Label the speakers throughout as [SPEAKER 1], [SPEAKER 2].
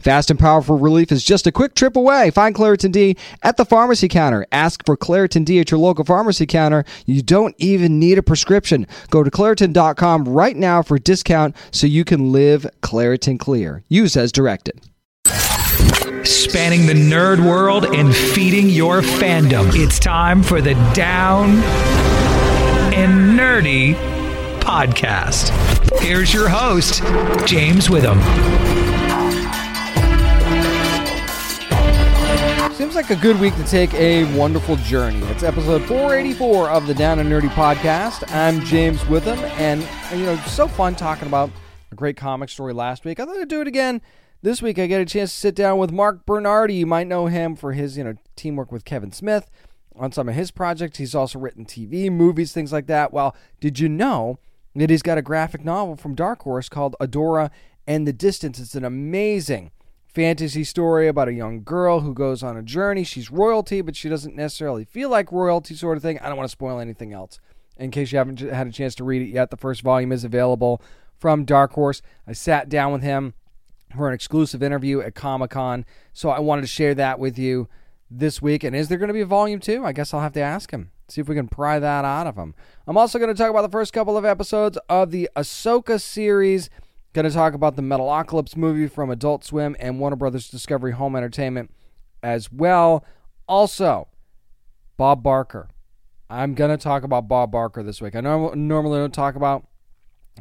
[SPEAKER 1] Fast and powerful relief is just a quick trip away. Find Claritin D at the pharmacy counter. Ask for Claritin D at your local pharmacy counter. You don't even need a prescription. Go to Claritin.com right now for a discount so you can live Claritin Clear. Use as directed.
[SPEAKER 2] Spanning the nerd world and feeding your fandom. It's time for the Down and Nerdy podcast. Here's your host, James Witham.
[SPEAKER 1] Seems like a good week to take a wonderful journey. It's episode 484 of the Down and Nerdy podcast. I'm James Witham, and you know, so fun talking about a great comic story last week. I thought I'd do it again this week. I get a chance to sit down with Marc Bernardin. You might know him for his, you know, teamwork with Kevin Smith on some of his projects. He's also written TV, movies, things like that. Well, did you know that he's got a graphic novel from Dark Horse called Adora and the Distance? It's an amazing fantasy story about a young girl who goes on a journey. She's royalty, but she doesn't necessarily feel like royalty, sort of thing. I don't want to spoil anything else. In case you haven't had a chance to read it yet, the first volume is available from Dark Horse. I sat down with him for an exclusive interview at Comic Con, so I wanted to share that with you this week. And is there going to be a volume two? I guess I'll have to ask him. See if we can pry that out of him. I'm also going to talk about the first couple of episodes of the Ahsoka series. Going to talk about the Metalocalypse movie from Adult Swim and Warner Brothers Discovery Home Entertainment as well. Also, Bob Barker. I'm going to talk about Bob Barker this week. I normally don't talk about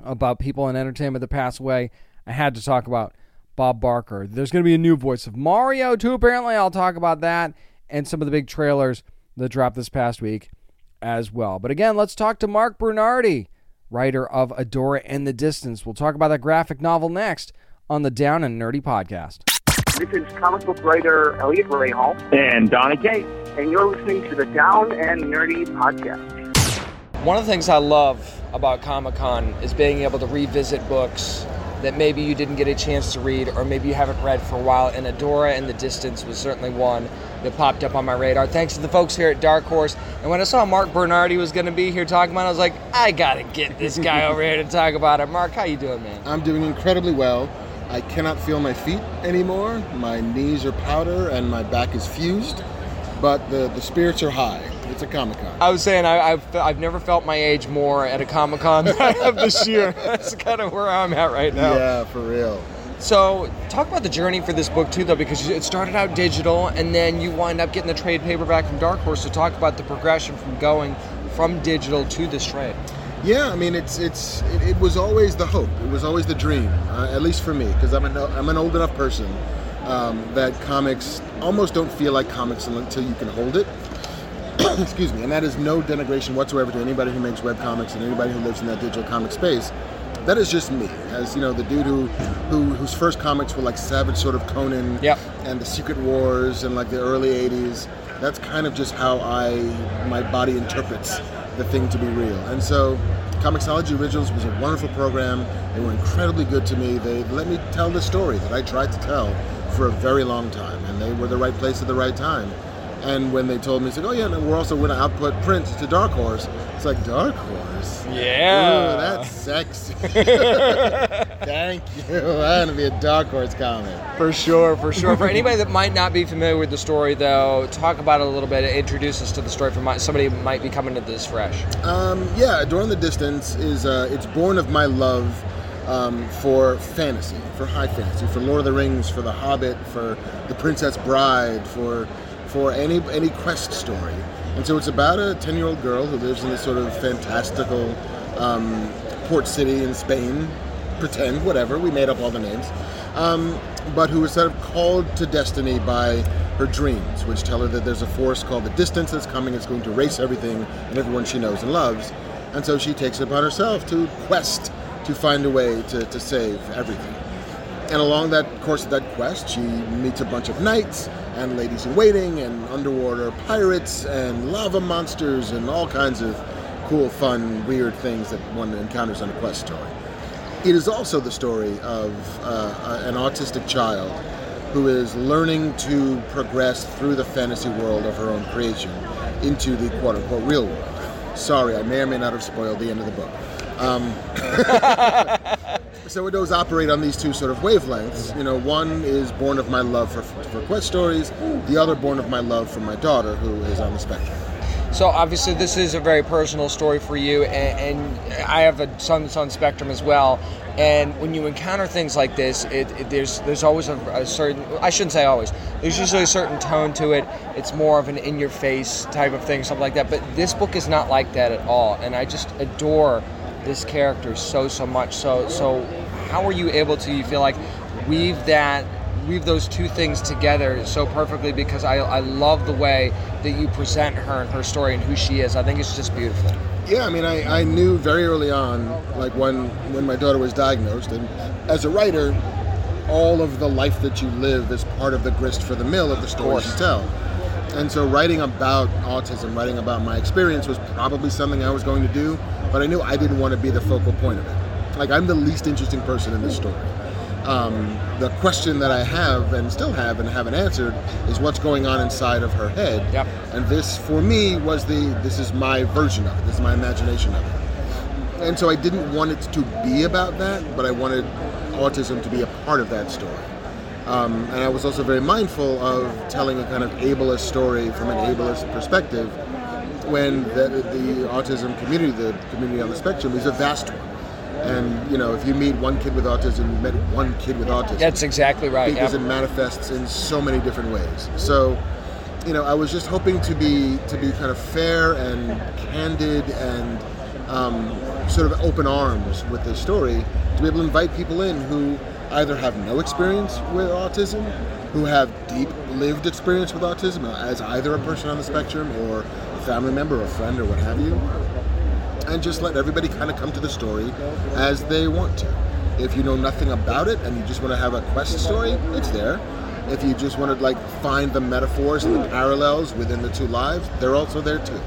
[SPEAKER 1] about people in entertainment that pass away. I had to talk about Bob Barker. There's going to be a new voice of Mario too. Apparently, I'll talk about that and some of the big trailers that dropped this past week as well. But again, let's talk to Marc Bernardin writer of Adora and the Distance. We'll talk about that graphic novel next on the Down and Nerdy podcast.
[SPEAKER 3] This is comic book writer Elliot Rahal.
[SPEAKER 4] And Donny Cates.
[SPEAKER 3] And you're listening to the Down and Nerdy podcast.
[SPEAKER 1] One of the things I love about Comic Con is being able to revisit books that maybe you didn't get a chance to read or maybe you haven't read for a while. And Adora and the Distance was certainly one that popped up on my radar. Thanks to the folks here at Dark Horse. And when I saw Marc Bernardin was going to be here talking about it, I was like, I got to get this guy over here to talk about it. Marc, how you doing, man?
[SPEAKER 5] I'm doing incredibly well. I cannot feel my feet anymore. My knees are powder and my back is fused, but the, the spirits are high. It's a Comic Con.
[SPEAKER 1] I was saying I, have I've never felt my age more at a Comic Con than I have this year. That's kind of where I'm at right now.
[SPEAKER 5] Yeah, for real.
[SPEAKER 1] So, talk about the journey for this book too, though, because it started out digital, and then you wind up getting the trade paperback from Dark Horse. So, talk about the progression from going from digital to this trade.
[SPEAKER 5] Yeah, I mean, it's it's it, it was always the hope. It was always the dream, uh, at least for me, because I'm an I'm an old enough person um, that comics almost don't feel like comics until you can hold it. Excuse me, and that is no denigration whatsoever to anybody who makes web comics and anybody who lives in that digital comic space that is just me, as you know, the dude who, who whose first comics were like Savage Sword of Conan,
[SPEAKER 1] yep.
[SPEAKER 5] and the Secret Wars, and like the early '80s. That's kind of just how I my body interprets the thing to be real. And so, comiXology Originals was a wonderful program. They were incredibly good to me. They let me tell the story that I tried to tell for a very long time, and they were the right place at the right time. And when they told me, it's like, oh yeah, and we're also going to output prints to Dark Horse. It's like Dark Horse.
[SPEAKER 1] Yeah,
[SPEAKER 5] Ooh, that's sexy. Thank you. I want to be a Dark Horse comic.
[SPEAKER 1] For sure, for sure. for anybody that might not be familiar with the story, though, talk about it a little bit. Introduce us to the story for somebody who might be coming to this fresh.
[SPEAKER 5] Um, yeah, Adora and the Distance is uh, it's born of my love. Um, for fantasy, for high fantasy, for Lord of the Rings, for The Hobbit, for The Princess Bride, for for any any quest story. And so it's about a 10 year old girl who lives in this sort of fantastical um, port city in Spain. Pretend, whatever, we made up all the names. Um, but who is sort of called to destiny by her dreams, which tell her that there's a force called the distance that's coming, it's going to erase everything and everyone she knows and loves. And so she takes it upon herself to quest to find a way to, to save everything. And along that course of that quest, she meets a bunch of knights and ladies in waiting and underwater pirates and lava monsters and all kinds of cool, fun, weird things that one encounters on a quest story. It is also the story of uh, an autistic child who is learning to progress through the fantasy world of her own creation into the quote unquote real world. Sorry, I may or may not have spoiled the end of the book. Um, so it does operate on these two sort of wavelengths. You know, one is born of my love for, for quest stories, the other born of my love for my daughter, who is on the spectrum.
[SPEAKER 1] So obviously, this is a very personal story for you, and, and I have a son that's on spectrum as well. And when you encounter things like this, it, it, there's there's always a, a, certain I shouldn't say always. There's usually a certain tone to it. It's more of an in-your-face type of thing, something like that. But this book is not like that at all, and I just adore this character so so much. So so, how are you able to? You feel like weave that weave those two things together so perfectly because I, I love the way that you present her and her story and who she is. I think it's just beautiful.
[SPEAKER 5] Yeah, I mean, I, I knew very early on, like when when my daughter was diagnosed, and as a writer, all of the life that you live is part of the grist for the mill of the stories you tell. And so, writing about autism, writing about my experience was probably something I was going to do, but I knew I didn't want to be the focal point of it. Like, I'm the least interesting person in this story. Um, the question that I have and still have and haven't answered is what's going on inside of her head.
[SPEAKER 1] Yep.
[SPEAKER 5] And this, for me, was the this is my version of it. This is my imagination of it. And so I didn't want it to be about that, but I wanted autism to be a part of that story. Um, and I was also very mindful of telling a kind of ableist story from an ableist perspective when the, the autism community, the community on the spectrum, is a vast one. And you know, if you meet one kid with autism, you met one kid with autism.
[SPEAKER 1] That's exactly right.
[SPEAKER 5] Because it manifests in so many different ways. So, you know, I was just hoping to be to be kind of fair and candid and um, sort of open arms with this story to be able to invite people in who either have no experience with autism, who have deep lived experience with autism as either a person on the spectrum or family member or friend or what have you and just let everybody kind of come to the story as they want to. If you know nothing about it and you just want to have a quest story, it's there. If you just want to like find the metaphors and the parallels within the two lives, they're also there too.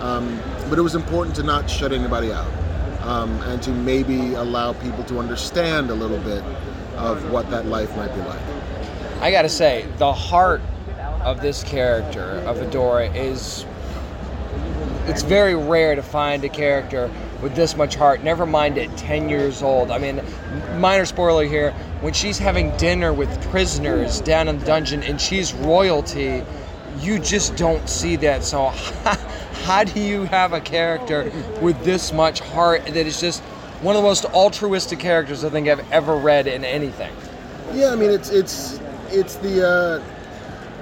[SPEAKER 5] Um, but it was important to not shut anybody out um, and to maybe allow people to understand a little bit of what that life might be like.
[SPEAKER 1] I gotta say, the heart of this character of Adora is it's very rare to find a character with this much heart. Never mind at 10 years old. I mean, minor spoiler here. When she's having dinner with prisoners down in the dungeon and she's royalty, you just don't see that. So, how do you have a character with this much heart that is just one of the most altruistic characters I think I've ever read in anything?
[SPEAKER 5] Yeah, I mean, it's it's it's the. Uh,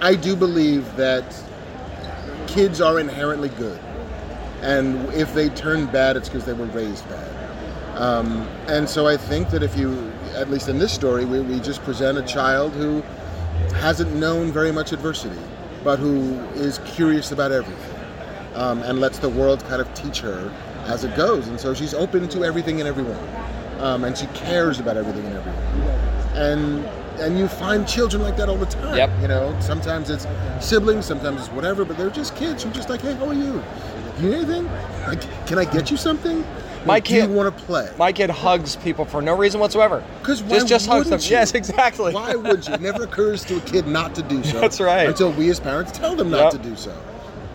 [SPEAKER 5] I do believe that kids are inherently good and if they turn bad, it's because they were raised bad. Um, and so I think that if you, at least in this story, we, we just present a child who hasn't known very much adversity, but who is curious about everything, um, and lets the world kind of teach her as it goes. And so she's open to everything and everyone, um, and she cares about everything and everyone. And and you find children like that all the time.
[SPEAKER 1] Yep.
[SPEAKER 5] You know, sometimes it's siblings, sometimes it's whatever, but they're just kids who just like, hey, how are you? You need anything? Like, can I get you something?
[SPEAKER 1] My
[SPEAKER 5] Like,
[SPEAKER 1] kid-
[SPEAKER 5] Do you want to play?
[SPEAKER 1] My kid hugs people for no reason whatsoever.
[SPEAKER 5] Because why
[SPEAKER 1] just just hugs them.
[SPEAKER 5] you?
[SPEAKER 1] Yes, exactly.
[SPEAKER 5] Why would you? It never occurs to a kid not to do so.
[SPEAKER 1] That's right.
[SPEAKER 5] Until we as parents tell them not
[SPEAKER 1] Yep.
[SPEAKER 5] to do so.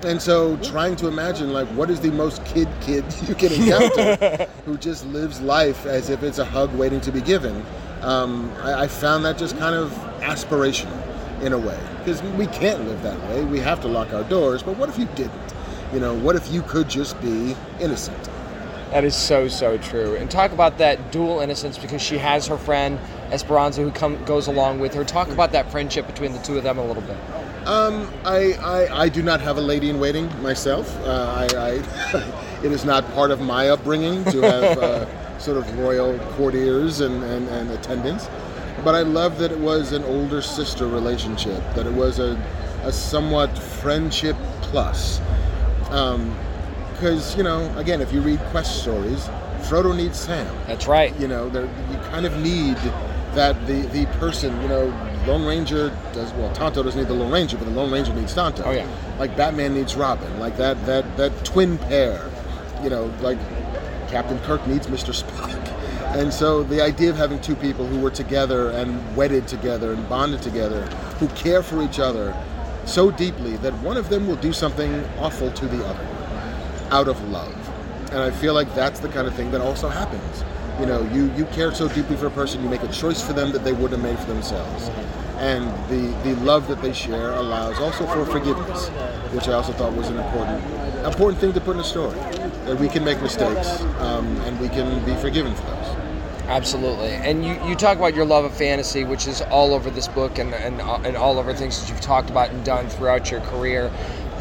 [SPEAKER 5] And so, trying to imagine like what is the most kid kid you can encounter who just lives life as if it's a hug waiting to be given. Um, I, I found that just kind of aspirational in a way because we can't live that way. We have to lock our doors. But what if you didn't? You know, what if you could just be innocent?
[SPEAKER 1] That is so so true. And talk about that dual innocence because she has her friend Esperanza who come goes along with her. Talk about that friendship between the two of them a little bit.
[SPEAKER 5] Um, I, I, I do not have a lady in waiting myself. Uh, I, I it is not part of my upbringing to have uh, sort of royal courtiers and, and, and attendants. But I love that it was an older sister relationship, that it was a, a somewhat friendship plus. Um, because, you know, again, if you read quest stories, Frodo needs Sam.
[SPEAKER 1] That's right.
[SPEAKER 5] You know, you kind of need that the, the person, you know, Lone Ranger does well. Tonto doesn't need the Lone Ranger, but the Lone Ranger needs Tonto.
[SPEAKER 1] Oh, yeah.
[SPEAKER 5] Like Batman needs Robin. Like that that that twin pair. You know, like Captain Kirk needs Mr. Spock. And so the idea of having two people who were together and wedded together and bonded together, who care for each other so deeply that one of them will do something awful to the other out of love. And I feel like that's the kind of thing that also happens. You know, you, you care so deeply for a person, you make a choice for them that they wouldn't have made for themselves. And the, the love that they share allows also for forgiveness, which I also thought was an important important thing to put in a story. That we can make mistakes um, and we can be forgiven for those.
[SPEAKER 1] Absolutely. And you, you talk about your love of fantasy, which is all over this book and, and, uh, and all over things that you've talked about and done throughout your career.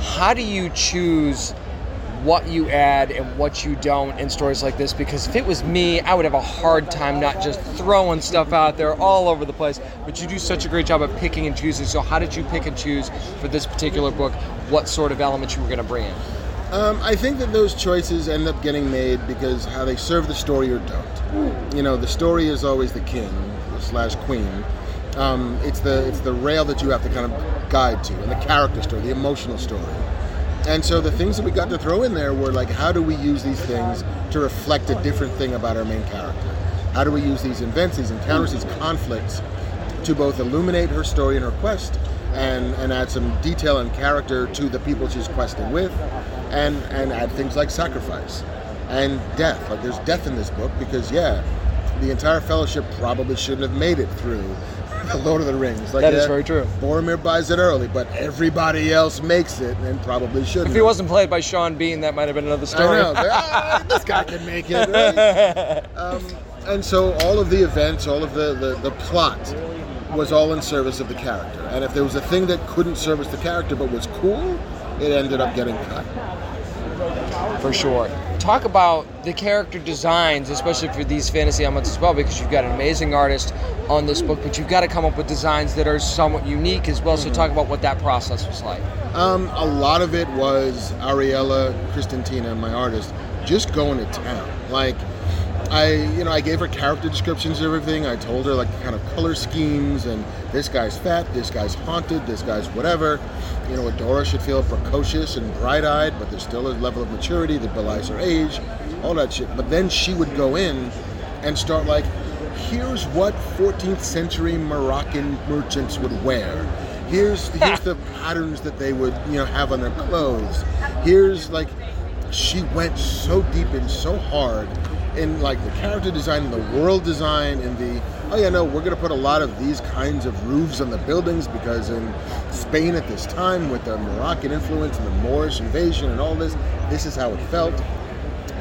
[SPEAKER 1] How do you choose what you add and what you don't in stories like this? Because if it was me, I would have a hard time not just throwing stuff out there all over the place. But you do such a great job of picking and choosing. So, how did you pick and choose for this particular book what sort of elements you were going to bring in?
[SPEAKER 5] Um, I think that those choices end up getting made because how they serve the story or don't. You know, the story is always the king slash queen. Um, it's the it's the rail that you have to kind of guide to, and the character story, the emotional story. And so the things that we got to throw in there were like, how do we use these things to reflect a different thing about our main character? How do we use these events, these encounters, these conflicts to both illuminate her story and her quest and, and add some detail and character to the people she's questing with and, and add things like sacrifice and death. Like there's death in this book because, yeah, the entire fellowship probably shouldn't have made it through the Lord of the Rings. Like,
[SPEAKER 1] That is
[SPEAKER 5] yeah,
[SPEAKER 1] very true.
[SPEAKER 5] Boromir buys it early, but everybody else makes it and probably shouldn't.
[SPEAKER 1] If he wasn't played by Sean Bean, that might have been another
[SPEAKER 5] I
[SPEAKER 1] story.
[SPEAKER 5] know. Ah, this guy can make it. Right? Um, and so all of the events, all of the, the, the plot was all in service of the character. And if there was a thing that couldn't service the character but was cool, it ended up getting cut.
[SPEAKER 1] for sure. Talk about the character designs, especially for these fantasy elements as well, because you've got an amazing artist on this book, but you've got to come up with designs that are somewhat unique as well. So talk about what that process was like.
[SPEAKER 5] Um, a lot of it was Ariela Kristantina, my artist, just going to town. Like, I, you know, I gave her character descriptions and everything. I told her like kind of color schemes and this guy's fat, this guy's haunted, this guy's whatever. You know, Adora should feel precocious and bright-eyed, but there's still a level of maturity that belies her age, all that shit. But then she would go in and start like, here's what 14th century Moroccan merchants would wear. Here's here's the patterns that they would you know have on their clothes. Here's like she went so deep and so hard in like the character design and the world design and the oh yeah no we're gonna put a lot of these kinds of roofs on the buildings because in Spain at this time with the Moroccan influence and the Moorish invasion and all this this is how it felt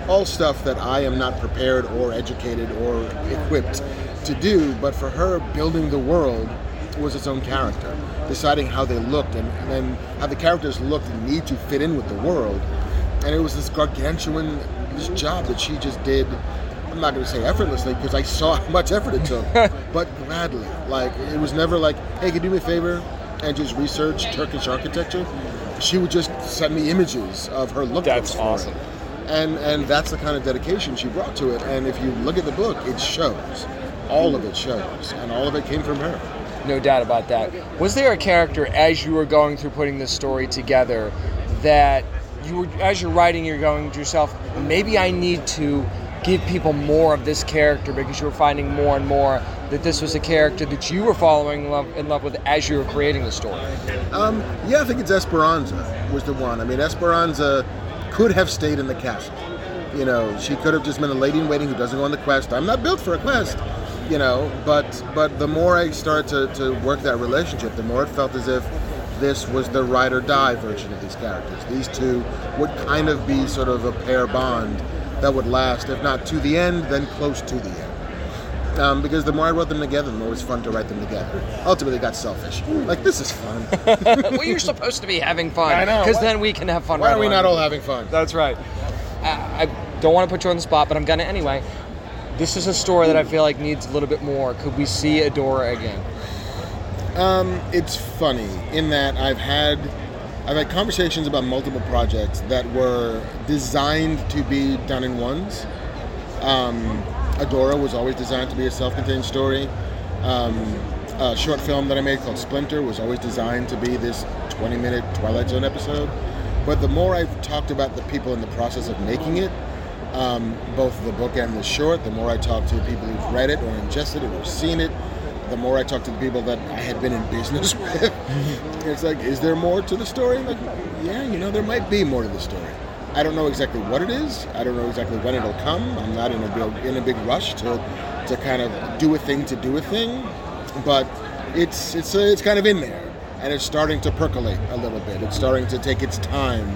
[SPEAKER 5] all stuff that I am not prepared or educated or equipped to do, but for her, building the world was its own character, deciding how they looked and, and how the characters looked and need to fit in with the world. And it was this gargantuan this job that she just did. I'm not going to say effortlessly because I saw how much effort it took, but gladly. Like it was never like, "Hey, can you do me a favor and just research Turkish architecture?" She would just send me images of her lookbooks.
[SPEAKER 1] That's
[SPEAKER 5] for it
[SPEAKER 1] awesome.
[SPEAKER 5] and and that's the kind of dedication she brought to it and if you look at the book it shows all of it shows and all of it came from her
[SPEAKER 1] No doubt about that. Was there a character as you were going through putting this story together that you were, as you're writing, you're going to yourself, maybe I need to give people more of this character because you were finding more and more that this was a character that you were following in love, in love with as you were creating the story.
[SPEAKER 5] um, yeah i think it's esperanza was the one. I mean esperanza could have stayed in the castle. You know she could have just been a lady in waiting who doesn't go on the quest. I'm not built for a quest you know but but the more i started to, to work that relationship the more it felt as if this was the ride or die version of these characters these two would kind of be sort of a pair bond that would last if not to the end then close to the end Um, because the more I wrote them together, the more it was fun to write them together. Ultimately, it got selfish. Like this is fun.
[SPEAKER 1] well, you're supposed to be having fun.
[SPEAKER 5] I know.
[SPEAKER 1] Because then we can have fun.
[SPEAKER 5] Why
[SPEAKER 1] right
[SPEAKER 5] are we
[SPEAKER 1] along.
[SPEAKER 5] not all having fun?
[SPEAKER 1] That's right. I, I don't want to put you on the spot, but I'm gonna anyway. This is a story that I feel like needs a little bit more. Could we see Adora again?
[SPEAKER 5] Um, it's funny in that I've had I've had conversations about multiple projects that were designed to be done in ones. Um, Adora was always designed to be a self-contained story. Um, a short film that I made called Splinter was always designed to be this 20-minute Twilight Zone episode. But the more I've talked about the people in the process of making it, um, both the book and the short, the more I talk to people who've read it or ingested it or seen it, the more I talk to the people that I had been in business with. it's like, is there more to the story? Like, yeah, you know, there might be more to the story. I don't know exactly what it is. I don't know exactly when it'll come. I'm not in a big, in a big rush to to kind of do a thing to do a thing, but it's it's uh, it's kind of in there, and it's starting to percolate a little bit. It's starting to take its time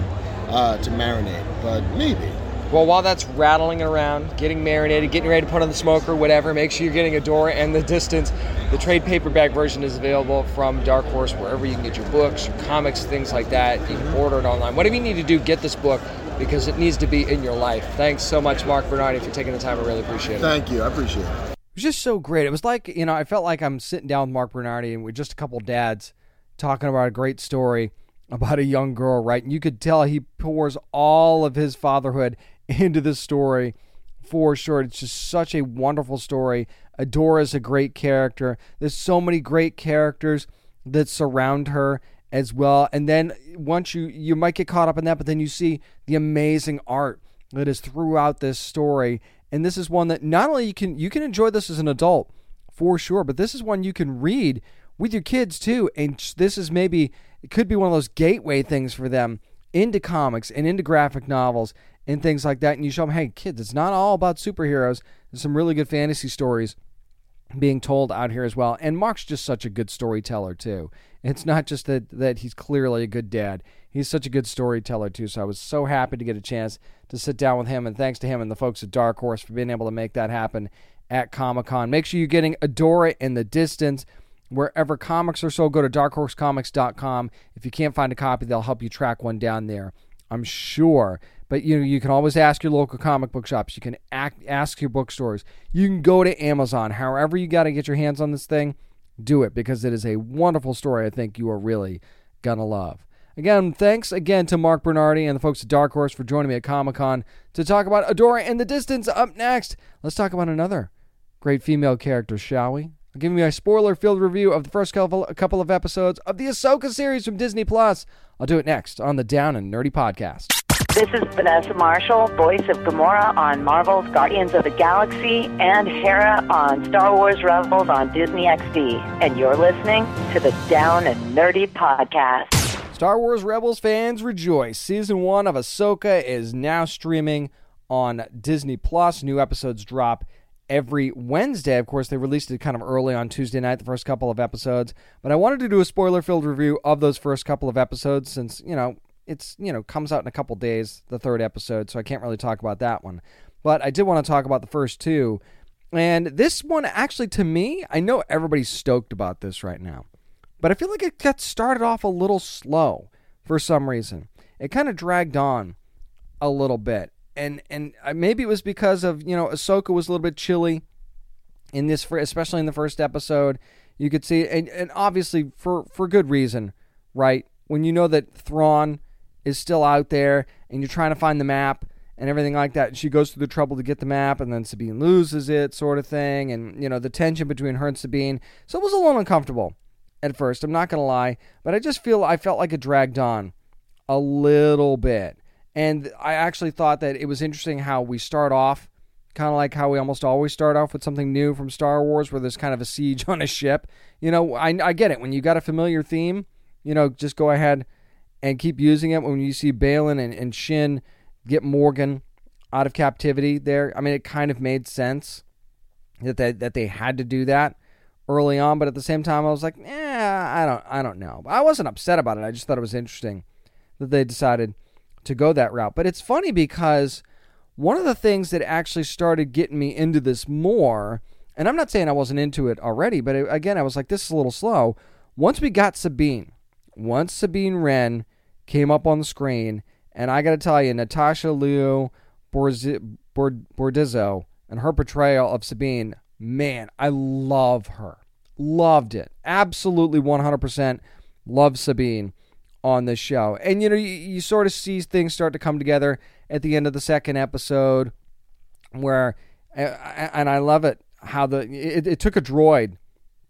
[SPEAKER 5] uh, to marinate, but maybe.
[SPEAKER 1] Well, while that's rattling around, getting marinated, getting ready to put on the smoker, whatever, make sure you're getting Adora and the Distance. The trade paperback version is available from Dark Horse wherever you can get your books, your comics, things like that. You can order it online. Whatever you need to do, get this book because it needs to be in your life. Thanks so much, Marc Bernardin, for taking the time. I really appreciate it.
[SPEAKER 5] Thank you. I appreciate it.
[SPEAKER 1] It was just so great. It was like, you know, I felt like I'm sitting down with Marc Bernardin and we're just a couple dads talking about a great story about a young girl, right? And you could tell he pours all of his fatherhood into this story for sure. It's just such a wonderful story. Adora's a great character. There's so many great characters that surround her as well. And then once you you might get caught up in that, but then you see the amazing art that is throughout this story. And this is one that not only you can you can enjoy this as an adult for sure, but this is one you can read with your kids too. And this is maybe it could be one of those gateway things for them into comics and into graphic novels and things like that. And you show them, hey, kids, it's not all about superheroes. There's some really good fantasy stories being told out here as well. And Marc's just such a good storyteller too. It's not just that that he's clearly a good dad. He's such a good storyteller too. So I was so happy to get a chance to sit down with him and thanks to him and the folks at Dark Horse for being able to make that happen at Comic-Con. Make sure you're getting Adora in the distance wherever comics are sold. Go to darkhorsecomics.com. If you can't find a copy, they'll help you track one down there. I'm sure. But you know, you can always ask your local comic book shops. You can act, ask your bookstores. You can go to Amazon. However, you got to get your hands on this thing, do it because it is a wonderful story. I think you are really gonna love. Again, thanks again to Marc Bernardin and the folks at Dark Horse for joining me at Comic Con to talk about Adora in the Distance. Up next, let's talk about another great female character, shall we? I'll give you a spoiler-filled review of the first couple, couple of episodes of the Ahsoka series from Disney Plus. I'll do it next on the Down and Nerdy podcast.
[SPEAKER 4] This is Vanessa Marshall, voice of Gamora on Marvel's Guardians of the Galaxy and Hera on Star Wars Rebels on Disney XD. And you're listening to the Down and Nerdy Podcast.
[SPEAKER 1] Star Wars Rebels fans rejoice. Season one of Ahsoka is now streaming on Disney Plus. New episodes drop every Wednesday. Of course, they released it kind of early on Tuesday night, the first couple of episodes. But I wanted to do a spoiler filled review of those first couple of episodes since, you know, it's, you know, comes out in a couple days, the third episode, so I can't really talk about that one. But I did want to talk about the first two. And this one, actually, to me, I know everybody's stoked about this right now but I feel like it got started off a little slow for some reason. It kind of dragged on a little bit, and and uh, maybe it was because of you know Ahsoka was a little bit chilly in this, especially in the first episode. You could see, and, and obviously for for good reason, right? When you know that Thrawn is still out there, and you're trying to find the map and everything like that, and she goes through the trouble to get the map, and then Sabine loses it, sort of thing, and you know the tension between her and Sabine. So it was a little uncomfortable at first. I'm not gonna lie, but I just feel I felt like it dragged on a little bit, and I actually thought that it was interesting how we start off, kind of like how we almost always start off with something new from Star Wars, where there's kind of a siege on a ship. You know, I I get it when you got a familiar theme, you know, just go ahead and keep using it. When you see Baylan and, and Shin get Morgan out of captivity, there, I mean, it kind of made sense that they, that they had to do that early on, but at the same time, I was like, eh, I don't, I don't know. I wasn't upset about it. I just thought it was interesting that they decided to go that route. But it's funny because one of the things that actually started getting me into this more and I'm not saying I wasn't into it already, but it, again, I was like, this is a little slow. Once we got Sabine, once Sabine Wren came up on the screen, and I got to tell you, Natasha Liu Borz- Bord- Bordizzo and her portrayal of Sabine, man, I love her. Loved it. Absolutely 100% love Sabine on this show. And, you know, you, you sort of see things start to come together at the end of the second episode where, and I love it, how the, it, it took a droid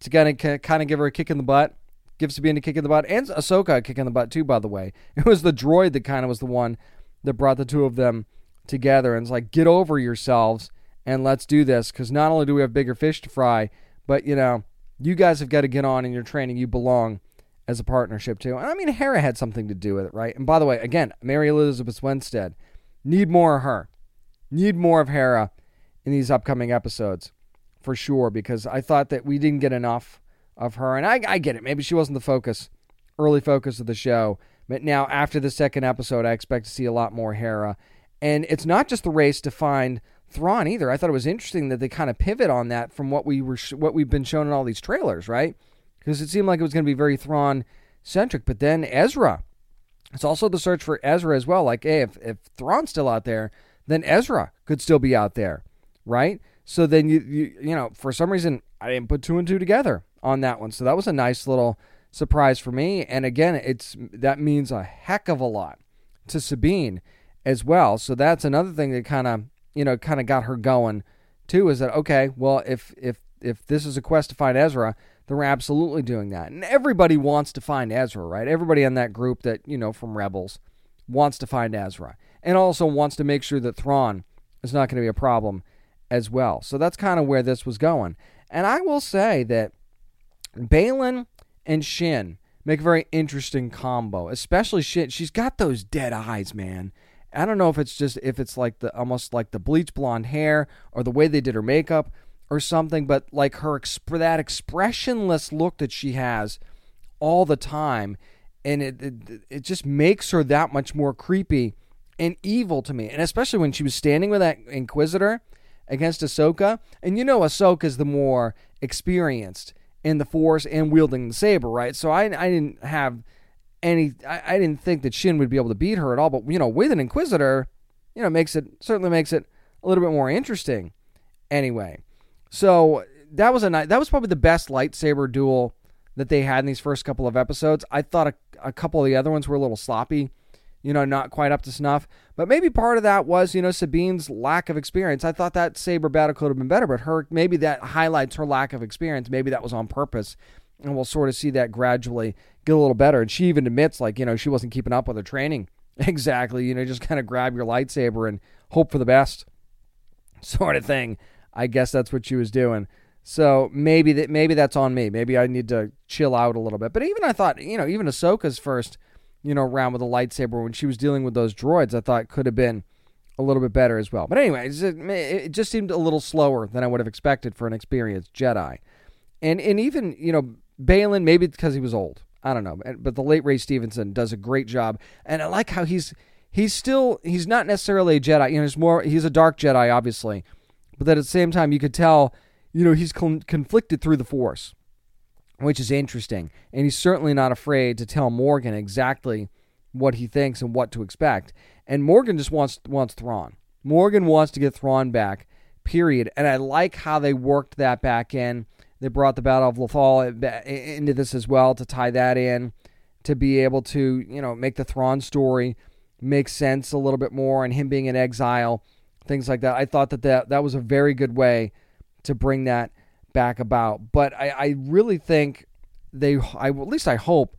[SPEAKER 1] to kind of, kind of give her a kick in the butt give Sabine a kick in the butt, and Ahsoka a kick in the butt too. By the way, it was the droid that kind of was the one that brought the two of them together, and it's like, get over yourselves and let's do this, because not only do we have bigger fish to fry, but you know, you guys have got to get on in your training. You belong as a partnership too. And I mean, Hera had something to do with it, right? And by the way, again, Mary Elizabeth Winstead, need more of her, need more of Hera in these upcoming episodes for sure, because I thought that we didn't get enough of her. And I, I get it. Maybe she wasn't the focus, early focus of the show. But now, after the second episode, I expect to see a lot more Hera. And it's not just the race to find Thrawn either. I thought it was interesting that they kind of pivot on that from what we were, what we've been shown in all these trailers, right? Because it seemed like it was going to be very Thrawn centric. But then Ezra, it's also the search for Ezra as well. Like, hey, if if Thrawn's still out there, then Ezra could still be out there, right? So then you you you know for some reason I didn't put two and two together on that one. So that was a nice little surprise for me. And again, it's that means a heck of a lot to Sabine as well. So that's another thing that kind of you know kind of got her going too. Is that okay? Well, if if if this is a quest to find Ezra, then we're absolutely doing that. And everybody wants to find Ezra, right? Everybody in that group that you know from Rebels wants to find Ezra, and also wants to make sure that Thrawn is not going to be a problem as well. So that's kind of where this was going. And I will say that Baylan and Shin make a very interesting combo, especially Shin. She's got those dead eyes, man. I don't know if it's just if it's like the almost like the bleach blonde hair or the way they did her makeup or something, but like her exp- that expressionless look that she has all the time, and it, it it just makes her that much more creepy and evil to me. And especially when she was standing with that Inquisitor against Ahsoka, and you know Ahsoka's the more experienced in the Force and wielding the saber, right? So I, I didn't have any, I, I didn't think that Shin would be able to beat her at all. But you know, with an Inquisitor, you know, makes it certainly makes it a little bit more interesting. Anyway, so that was a night. That was probably the best lightsaber duel that they had in these first couple of episodes. I thought a, a couple of the other ones were a little sloppy you know, not quite up to snuff. But maybe part of that was, you know, Sabine's lack of experience. I thought that saber battle could have been better, but her maybe that highlights her lack of experience. Maybe that was on purpose. And we'll sort of see that gradually get a little better. And she even admits, like, you know, she wasn't keeping up with her training. Exactly. You know, just kind of grab your lightsaber and hope for the best sort of thing. I guess that's what she was doing. So maybe that maybe that's on me. Maybe I need to chill out a little bit. But even I thought, you know, even Ahsoka's first you know, around with a lightsaber when she was dealing with those droids, I thought could have been a little bit better as well. But anyway, it just seemed a little slower than I would have expected for an experienced Jedi. And and even, you know, Baylan, maybe because he was old. I don't know. But the late Ray Stevenson does a great job. And I like how he's he's still he's not necessarily a Jedi. You know, he's more he's a dark Jedi, obviously. But at the same time, you could tell, you know, he's con- conflicted through the Force which is interesting. And he's certainly not afraid to tell Morgan exactly what he thinks and what to expect. And Morgan just wants wants Thrawn. Morgan wants to get Thrawn back. Period. And I like how they worked that back in. They brought the Battle of Lothal into this as well to tie that in, to be able to you know make the Thrawn story make sense a little bit more, and him being in exile, things like that. I thought that that, that was a very good way to bring that back about. But I, I really think they, I, at least I hope,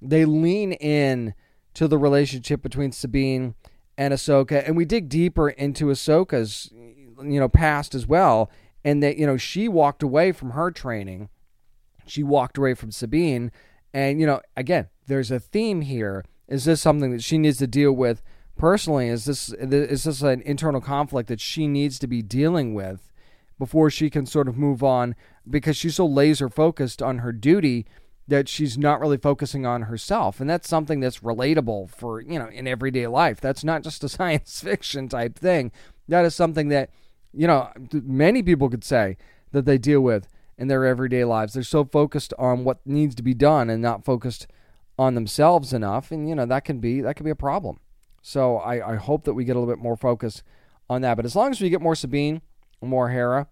[SPEAKER 1] they lean in to the relationship between Sabine and Ahsoka, and we dig deeper into Ahsoka's, you know, past as well, and that you know she walked away from her training, she walked away from Sabine, and you know, again, there's a theme here. Is this something that she needs to deal with personally? Is this is this an internal conflict that she needs to be dealing with? Before she can sort of move on because she's so laser focused on her duty that she's not really focusing on herself and that's something that's relatable for you know in everyday life that's not just a science fiction type thing that is something that you know many people could say that they deal with in their everyday lives. They're so focused on what needs to be done and not focused on themselves enough, and you know that can be that can be a problem. So I, I hope that we get a little bit more focus on that. But as long as we get more Sabine, more Hera,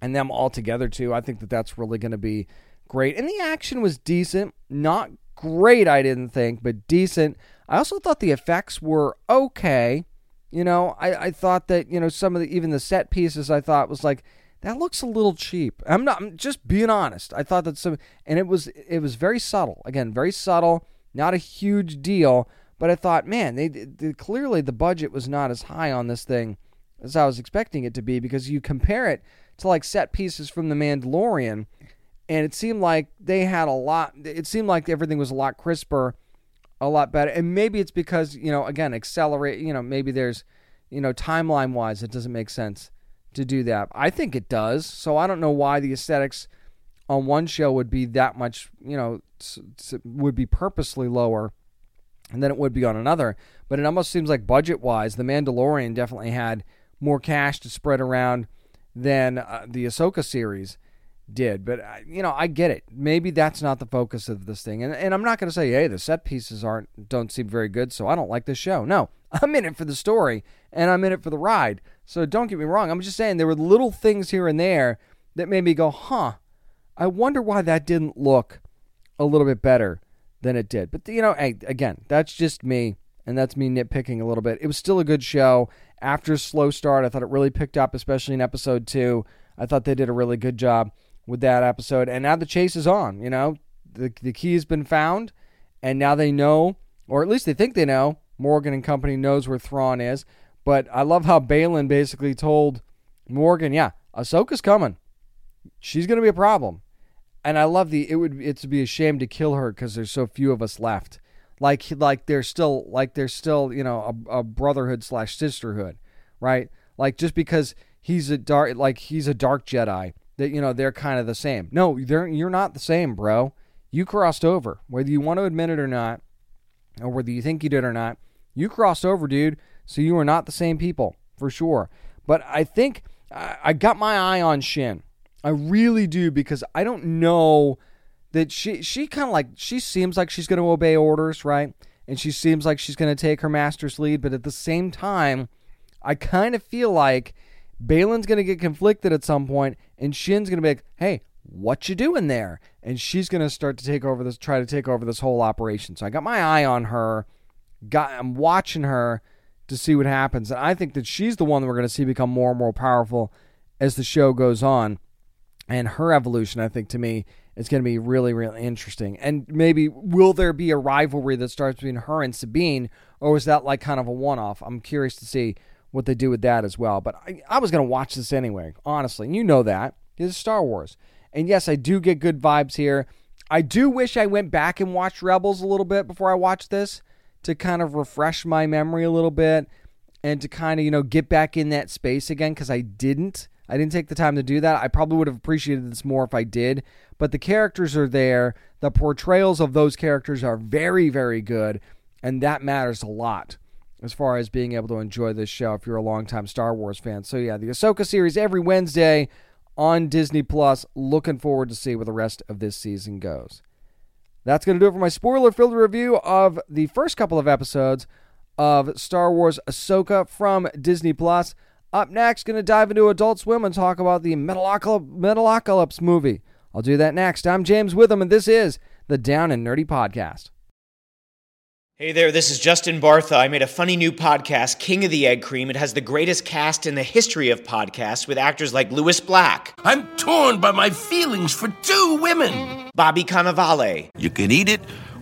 [SPEAKER 1] and them all together too, I think that that's really going to be great. And the action was decent, not great, I didn't think, but decent. I also thought the effects were okay. You know, I, I thought that you know some of the even the set pieces I thought was like that looks a little cheap. I'm not I'm just being honest. I thought that some and it was it was very subtle. Again, very subtle, not a huge deal, but I thought, man, they, they clearly the budget was not as high on this thing as I was expecting it to be because you compare it to like set pieces from The Mandalorian and it seemed like they had a lot it seemed like everything was a lot crisper, a lot better. And maybe it's because, you know, again, accelerate, you know, maybe there's you know, timeline wise it doesn't make sense to do that. I think it does. So I don't know why the aesthetics on one show would be that much, you know, would be purposely lower than it would be on another. But it almost seems like budget wise, The Mandalorian definitely had more cash to spread around than uh, the Ahsoka series did. But uh, you know, I get it. Maybe that's not the focus of this thing. And and I'm not going to say, hey, the set pieces aren't don't seem very good, so I don't like this show. No, I'm in it for the story and I'm in it for the ride. So don't get me wrong. I'm just saying there were little things here and there that made me go, huh. I wonder why that didn't look a little bit better than it did. But you know, hey, again, that's just me, and that's me nitpicking a little bit. It was still a good show. After a slow start, I thought it really picked up, especially in episode two. I thought they did a really good job with that episode. And now the chase is on. You know, the the key has been found, and now they know, or at least they think they know. Morgan and company knows where Thrawn is. But I love how Baylan basically told Morgan, "Yeah, Ahsoka's coming. She's going to be a problem." And I love the it would it's be a shame to kill her because there's so few of us left. Like like there's still like there's still you know a, a brotherhood slash sisterhood, right? Like just because he's a dark like he's a dark Jedi that you know they're kind of the same. No, they're you're not the same, bro. You crossed over, whether you want to admit it or not, or whether you think you did or not. You crossed over, dude. So you are not the same people for sure. But I think I got my eye on Shin. I really do because I don't know that she she kind of like she seems like she's going to obey orders, right? And she seems like she's going to take her master's lead, but at the same time, I kind of feel like Baylan's going to get conflicted at some point, and Shin's going to be like, "Hey, what you doing there?" And she's going to start to take over this, try to take over this whole operation. So I got my eye on her. Got, I'm watching her to see what happens, and I think that she's the one that we're going to see become more and more powerful as the show goes on. And her evolution, I think, to me, is going to be really, really interesting. And maybe will there be a rivalry that starts between her and Sabine, or is that like kind of a one off? I'm curious to see what they do with that as well. But I, I was going to watch this anyway, honestly. And You know that. It's Star Wars. And yes, I do get good vibes here. I do wish I went back and watched Rebels a little bit before I watched this to kind of refresh my memory a little bit and to kind of, you know, get back in that space again because I didn't. I didn't take the time to do that. I probably would have appreciated this more if I did. But the characters are there. The portrayals of those characters are very, very good. And that matters a lot as far as being able to enjoy this show if you're a longtime Star Wars fan. So yeah, the Ahsoka series every Wednesday on Disney Plus. Looking forward to see where the rest of this season goes. That's going to do it for my spoiler-filled review of the first couple of episodes of Star Wars Ahsoka from Disney Plus. Up next, going to dive into Adult Swim and talk about the Metalocalypse movie. I'll do that next. I'm James Witham, and this is the Down and Nerdy Podcast.
[SPEAKER 6] Hey there, this is Justin Bartha. I made a funny new podcast, King of the Egg Cream. It has the greatest cast in the history of podcasts with actors like Lewis Black.
[SPEAKER 7] I'm torn by my feelings for two women.
[SPEAKER 6] Bobby Cannavale.
[SPEAKER 8] You can eat it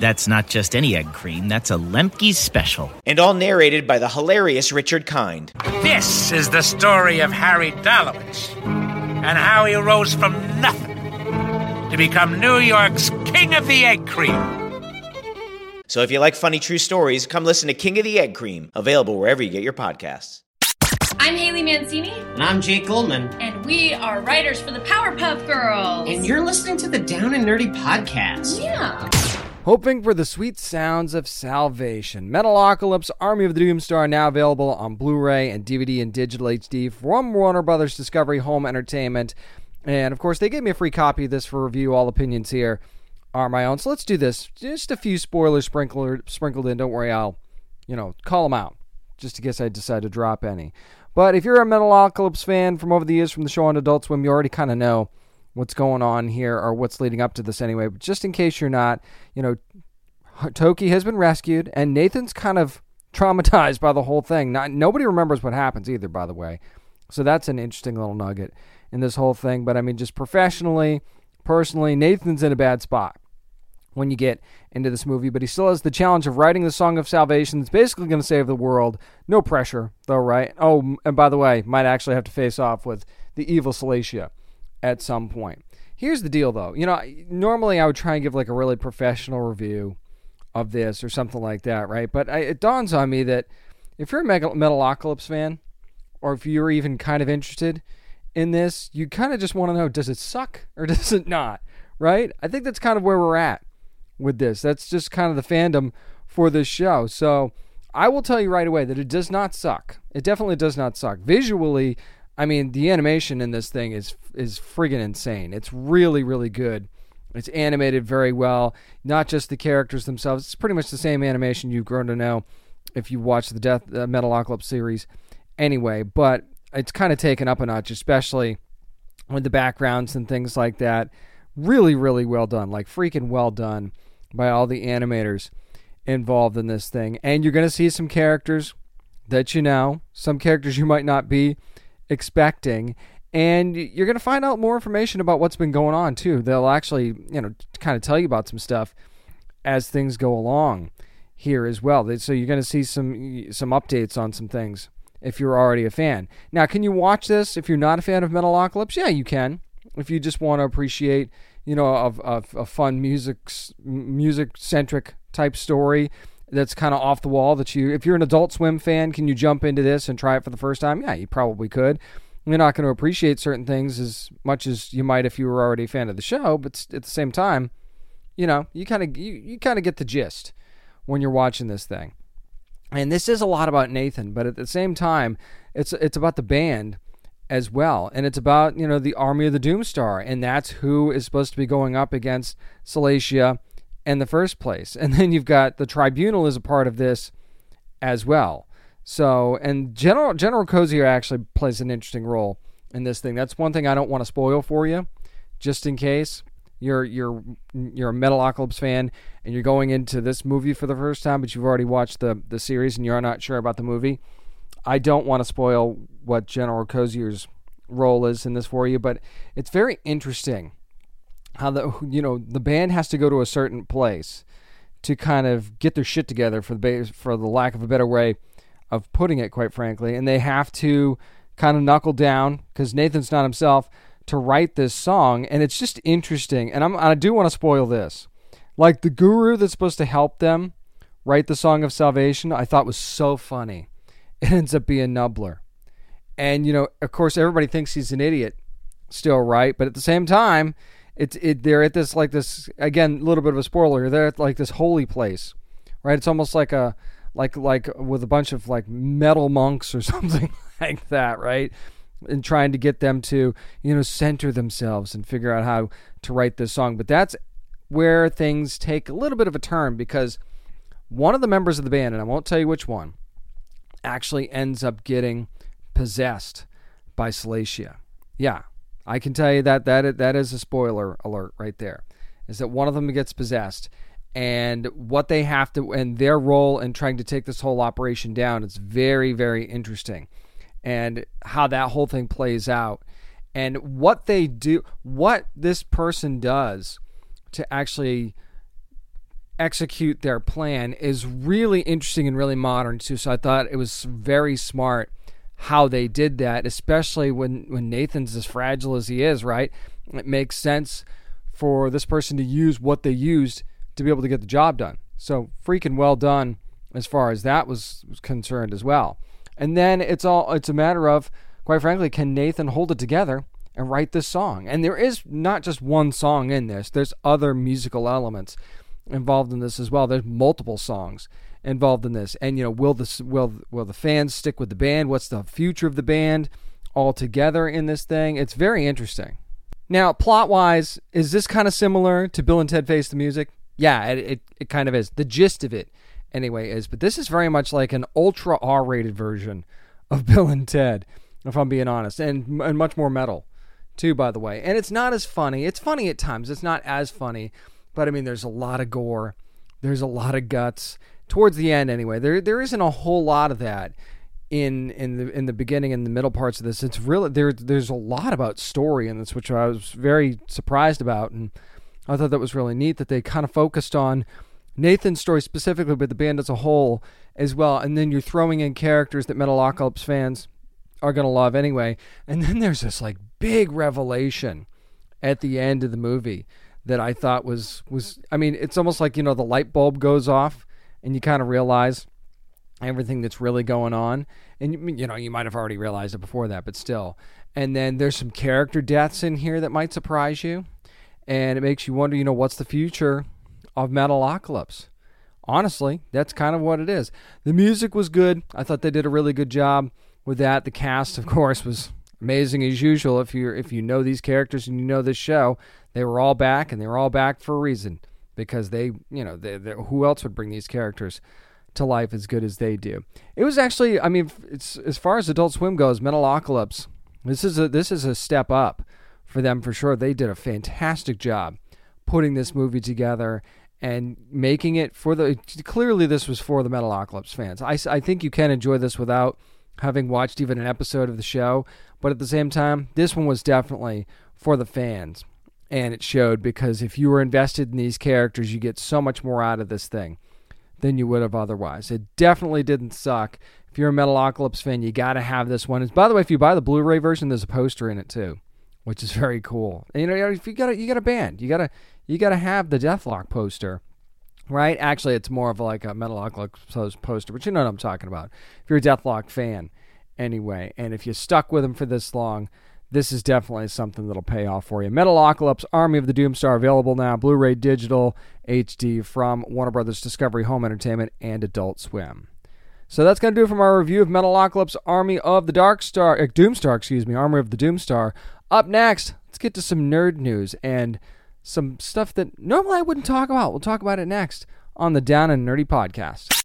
[SPEAKER 9] That's not just any egg cream, that's a Lemke's special.
[SPEAKER 6] And all narrated by the hilarious Richard Kind.
[SPEAKER 10] This is the story of Harry Dalowitz and how he rose from nothing to become New York's King of the Egg Cream.
[SPEAKER 6] So if you like funny true stories, come listen to King of the Egg Cream, available wherever you get your podcasts.
[SPEAKER 11] I'm Haley Mancini.
[SPEAKER 12] And I'm Jake Goldman.
[SPEAKER 11] And we are writers for the Powerpuff Girls.
[SPEAKER 12] And you're listening to the Down and Nerdy podcast.
[SPEAKER 11] Yeah.
[SPEAKER 1] Hoping for the sweet sounds of salvation. Metalocalypse Army of the Doomstar now available on Blu ray and DVD and digital HD from Warner Brothers Discovery Home Entertainment. And of course, they gave me a free copy of this for review. All opinions here are my own. So let's do this. Just a few spoilers sprinkled, sprinkled in. Don't worry, I'll, you know, call them out just in case I decide to drop any. But if you're a Metalocalypse fan from over the years from the show on Adult Swim, you already kind of know what's going on here or what's leading up to this anyway. But just in case you're not, you know, Toki has been rescued and Nathan's kind of traumatized by the whole thing. Not nobody remembers what happens either, by the way. So that's an interesting little nugget in this whole thing. But I mean, just professionally, personally, Nathan's in a bad spot when you get into this movie, but he still has the challenge of writing the Song of Salvation. It's basically going to save the world. No pressure, though, right? Oh, and by the way, might actually have to face off with the evil Salacia at some point. Here's the deal, though. You know, normally I would try and give like a really professional review of this or something like that, right? But I, it dawns on me that if you're a Metalocalypse fan, or if you're even kind of interested in this, you kind of just want to know does it suck or does it not, right? I think that's kind of where we're at with this. That's just kind of the fandom for this show. So I will tell you right away that it does not suck. It definitely does not suck. Visually, I mean, the animation in this thing is is friggin' insane. It's really, really good. It's animated very well. Not just the characters themselves. It's pretty much the same animation you've grown to know if you watch the Death uh, Metalocalypse series. Anyway, but it's kind of taken up a notch, especially with the backgrounds and things like that. Really, really well done. Like freaking well done by all the animators involved in this thing. And you're to see some characters that you know, some characters you might not be expecting. And you're going to find out more information about what's been going on, too. They'll actually, you know, kind of tell you about some stuff as things go along here as well. So you're going to see some some updates on some things if you're already a fan. Now, can you watch this if you're not a fan of Metalocalypse? Yeah, you can. If you just want to appreciate you know, of a, a fun music music centric type story that's kind of off the wall that you if you're an adult swim fan can you jump into this and try it for the first time? Yeah you probably could. You're not going to appreciate certain things as much as you might if you were already a fan of the show but at the same time you know you kind of you, you kind of get the gist when you're watching this thing. And this is a lot about nathan but at the same time it's it's about the band as well. And it's about, you know, the army of the Doomstar, and that's who is supposed to be going up against Salacia in the first place. And then you've got the tribunal is a part of this as well. So, and General General Crozier actually plays an interesting role in this thing. That's one thing I don't want to spoil for you, just in case you're you're you're a Metalocalypse fan and you're going into this movie for the first time, but you've already watched the the series and you're not sure about the movie. I don't want to spoil what General Crozier's role is in this for you, but it's very interesting how the you know the band has to go to a certain place to kind of get their shit together for the for the lack of a better way of putting it, quite frankly, and they have to kind of knuckle down because Nathan's not himself to write this song, and it's just interesting. And I'm, I do want to spoil this, like the guru that's supposed to help them write the song of salvation. I thought was so funny it ends up being Knubbler, And you know, of course, everybody thinks he's an idiot, still, right? But at the same time, it's it they're at this like this again, a little bit of a spoiler. They're at like this holy place, right? It's almost like a like like with a bunch of like metal monks or something like that, right? And trying to get them to you know center themselves and figure out how to write this song. But that's where things take a little bit of a turn because one of the members of the band, and I won't tell you which one, actually ends up getting possessed by Salacia. Yeah, I can tell you that that that is a spoiler alert right there. Is that one of them gets possessed, and what they have to and their role in trying to take this whole operation down It's very very interesting, and how that whole thing plays out, and what they do, what this person does to actually execute their plan is really interesting and really modern too. So I thought it was very smart how they did that, especially when when Nathan's as fragile as he is. Right, it makes sense for this person to use what they used to be able to get the job done. So freaking well done as far as that was, was concerned as well. And then it's all it's a matter of, quite frankly, can Nathan hold it together and write this song? And there is not just one song in this. There's other musical elements involved in this as well. There's multiple songs involved in this. And you know, will the will will the fans stick with the band? What's the future of the band all together in this thing? It's very interesting. Now, plot wise, is this kind of similar to Bill and Ted Face the Music? Yeah, it, it, it kind of is. The gist of it anyway is. But this is very much like an ultra R rated version of Bill and Ted, if I'm being honest, and, and much more metal, too, by the way. And it's not as funny. It's funny at times, it's not as funny, but I mean, there's a lot of gore, there's a lot of guts. Towards the end, anyway, there there isn't a whole lot of that in in the in the beginning and the middle parts of this. It's really there. There's a lot about story in this, which I was very surprised about, and I thought that was really neat that they kind of focused on Nathan's story specifically, but the band as a whole as well. And then you're throwing in characters that Metalocalypse fans are going to love anyway. And then there's this like big revelation at the end of the movie that I thought was was I mean, it's almost like, you know, the light bulb goes off and you kind of realize everything that's really going on. And you know, you might have already realized it before that, but still. And then there's some character deaths in here that might surprise you. And it makes you wonder, you know, what's the future of Metalocalypse. Honestly, that's kind of what it is. The music was good. I thought they did a really good job with that. The cast, of course, was amazing as usual. If you if you know these characters and you know this show, they were all back, and they were all back for a reason because they, you know, they, who else would bring these characters to life as good as they do? It was actually, I mean, it's as far as Adult Swim goes, Metalocalypse. This is a this is a step up for them for sure. They did a fantastic job putting this movie together and making it for the clearly this was for the Metalocalypse fans. I, I think you can enjoy this without having watched even an episode of the show, but at the same time, this one was definitely for the fans. And it showed because if you were invested in these characters, you get so much more out of this thing than you would have otherwise. It definitely didn't suck. If you're a Metalocalypse fan, you got to have this one. And by the way, if you buy the Blu-ray version, there's a poster in it too, which is very cool. And, you know, if you got a, you got a band, you got to you got to have the Dethklok poster, right? Actually, it's more of like a Metalocalypse poster, but you know what I'm talking about. If you're a Dethklok fan, anyway, and if you stuck with them for this long, this is definitely something that'll pay off for you. Metalocalypse Army of the Doomstar available now, Blu-ray, digital, HD from Warner Brothers Discovery Home Entertainment and Adult Swim. So that's going to do it from our review of Metalocalypse Army of the Dark Star, uh, Doomstar, excuse me, Army of the Doomstar. Up next, let's get to some nerd news and some stuff that normally I wouldn't talk about. We'll talk about it next on the Down and Nerdy podcast.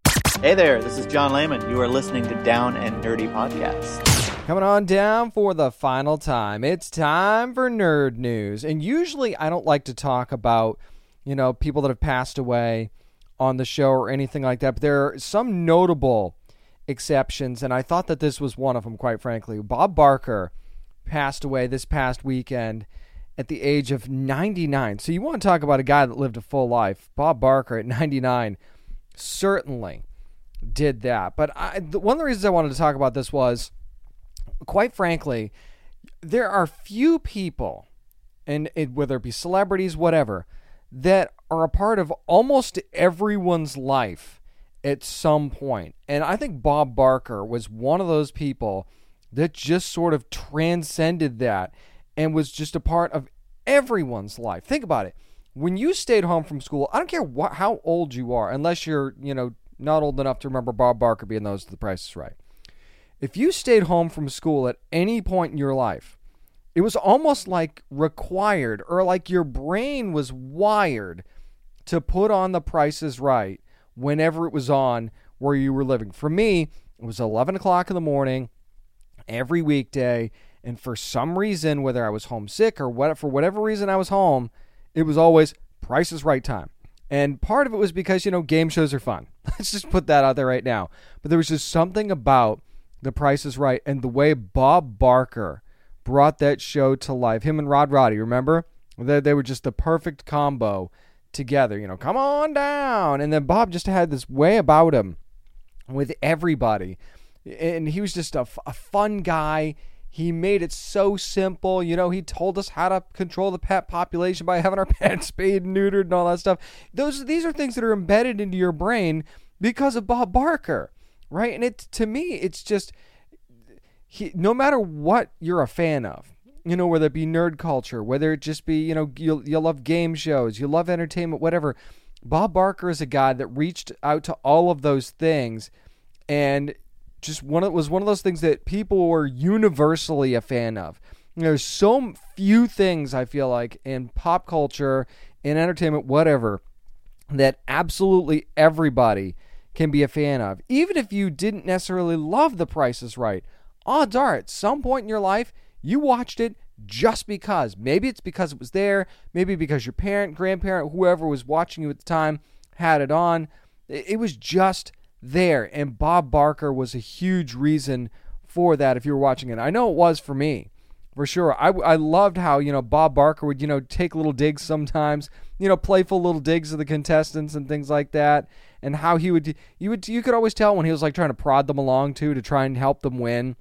[SPEAKER 13] Hey there, this is John Layman. You are listening to Down and Nerdy podcast.
[SPEAKER 1] Coming on down for the final time. It's time for nerd news. And usually I don't like to talk about, you know, people that have passed away on the show or anything like that, but there are some notable exceptions and I thought that this was one of them quite frankly. Bob Barker passed away this past weekend at the age of 99. So you want to talk about a guy that lived a full life. Bob Barker at 99 certainly did that. But I, one of the reasons I wanted to talk about this was, quite frankly, there are few people, and it, whether it be celebrities, whatever, that are a part of almost everyone's life at some point. And I think Bob Barker was one of those people that just sort of transcended that and was just a part of everyone's life. Think about it. When you stayed home from school, I don't care what, how old you are, unless you're, you know, not old enough to remember Bob Barker being those the price is right. If you stayed home from school at any point in your life, it was almost like required or like your brain was wired to put on the prices right whenever it was on where you were living. For me, it was 11 o'clock in the morning every weekday. And for some reason, whether I was homesick or what, for whatever reason I was home, it was always Price is Right time. And part of it was because, you know, game shows are fun. Let's just put that out there right now. But there was just something about The Price is Right and the way Bob Barker brought that show to life. Him and Rod Roddy, remember? They, they were just the perfect combo together. You know, come on down. And then Bob just had this way about him with everybody. And he was just a, a fun guy He made it so simple. You know, he told us how to control the pet population by having our pets spayed and neutered and all that stuff. Those these are things that are embedded into your brain because of Bob Barker, right? And it to me, it's just he, no matter what you're a fan of, you know, whether it be nerd culture, whether it just be, you know, you you love game shows, you love entertainment, whatever. Bob Barker is a guy that reached out to all of those things and just one of, was one of those things that people were universally a fan of. There's so few things I feel like in pop culture, in entertainment, whatever, that absolutely everybody can be a fan of. Even if you didn't necessarily love The Price is Right, odds are at some point in your life you watched it just because. Maybe it's because it was there, maybe because your parent, grandparent, whoever was watching you at the time had it on. It was just there. And Bob Barker was a huge reason for that if you were watching it. I know it was for me, for sure. I, I loved how, you know, Bob Barker would, you know, take little digs sometimes, you know, playful little digs of the contestants and things like that. And how he would, you would, you could always tell when he was like trying to prod them along too to try and help them win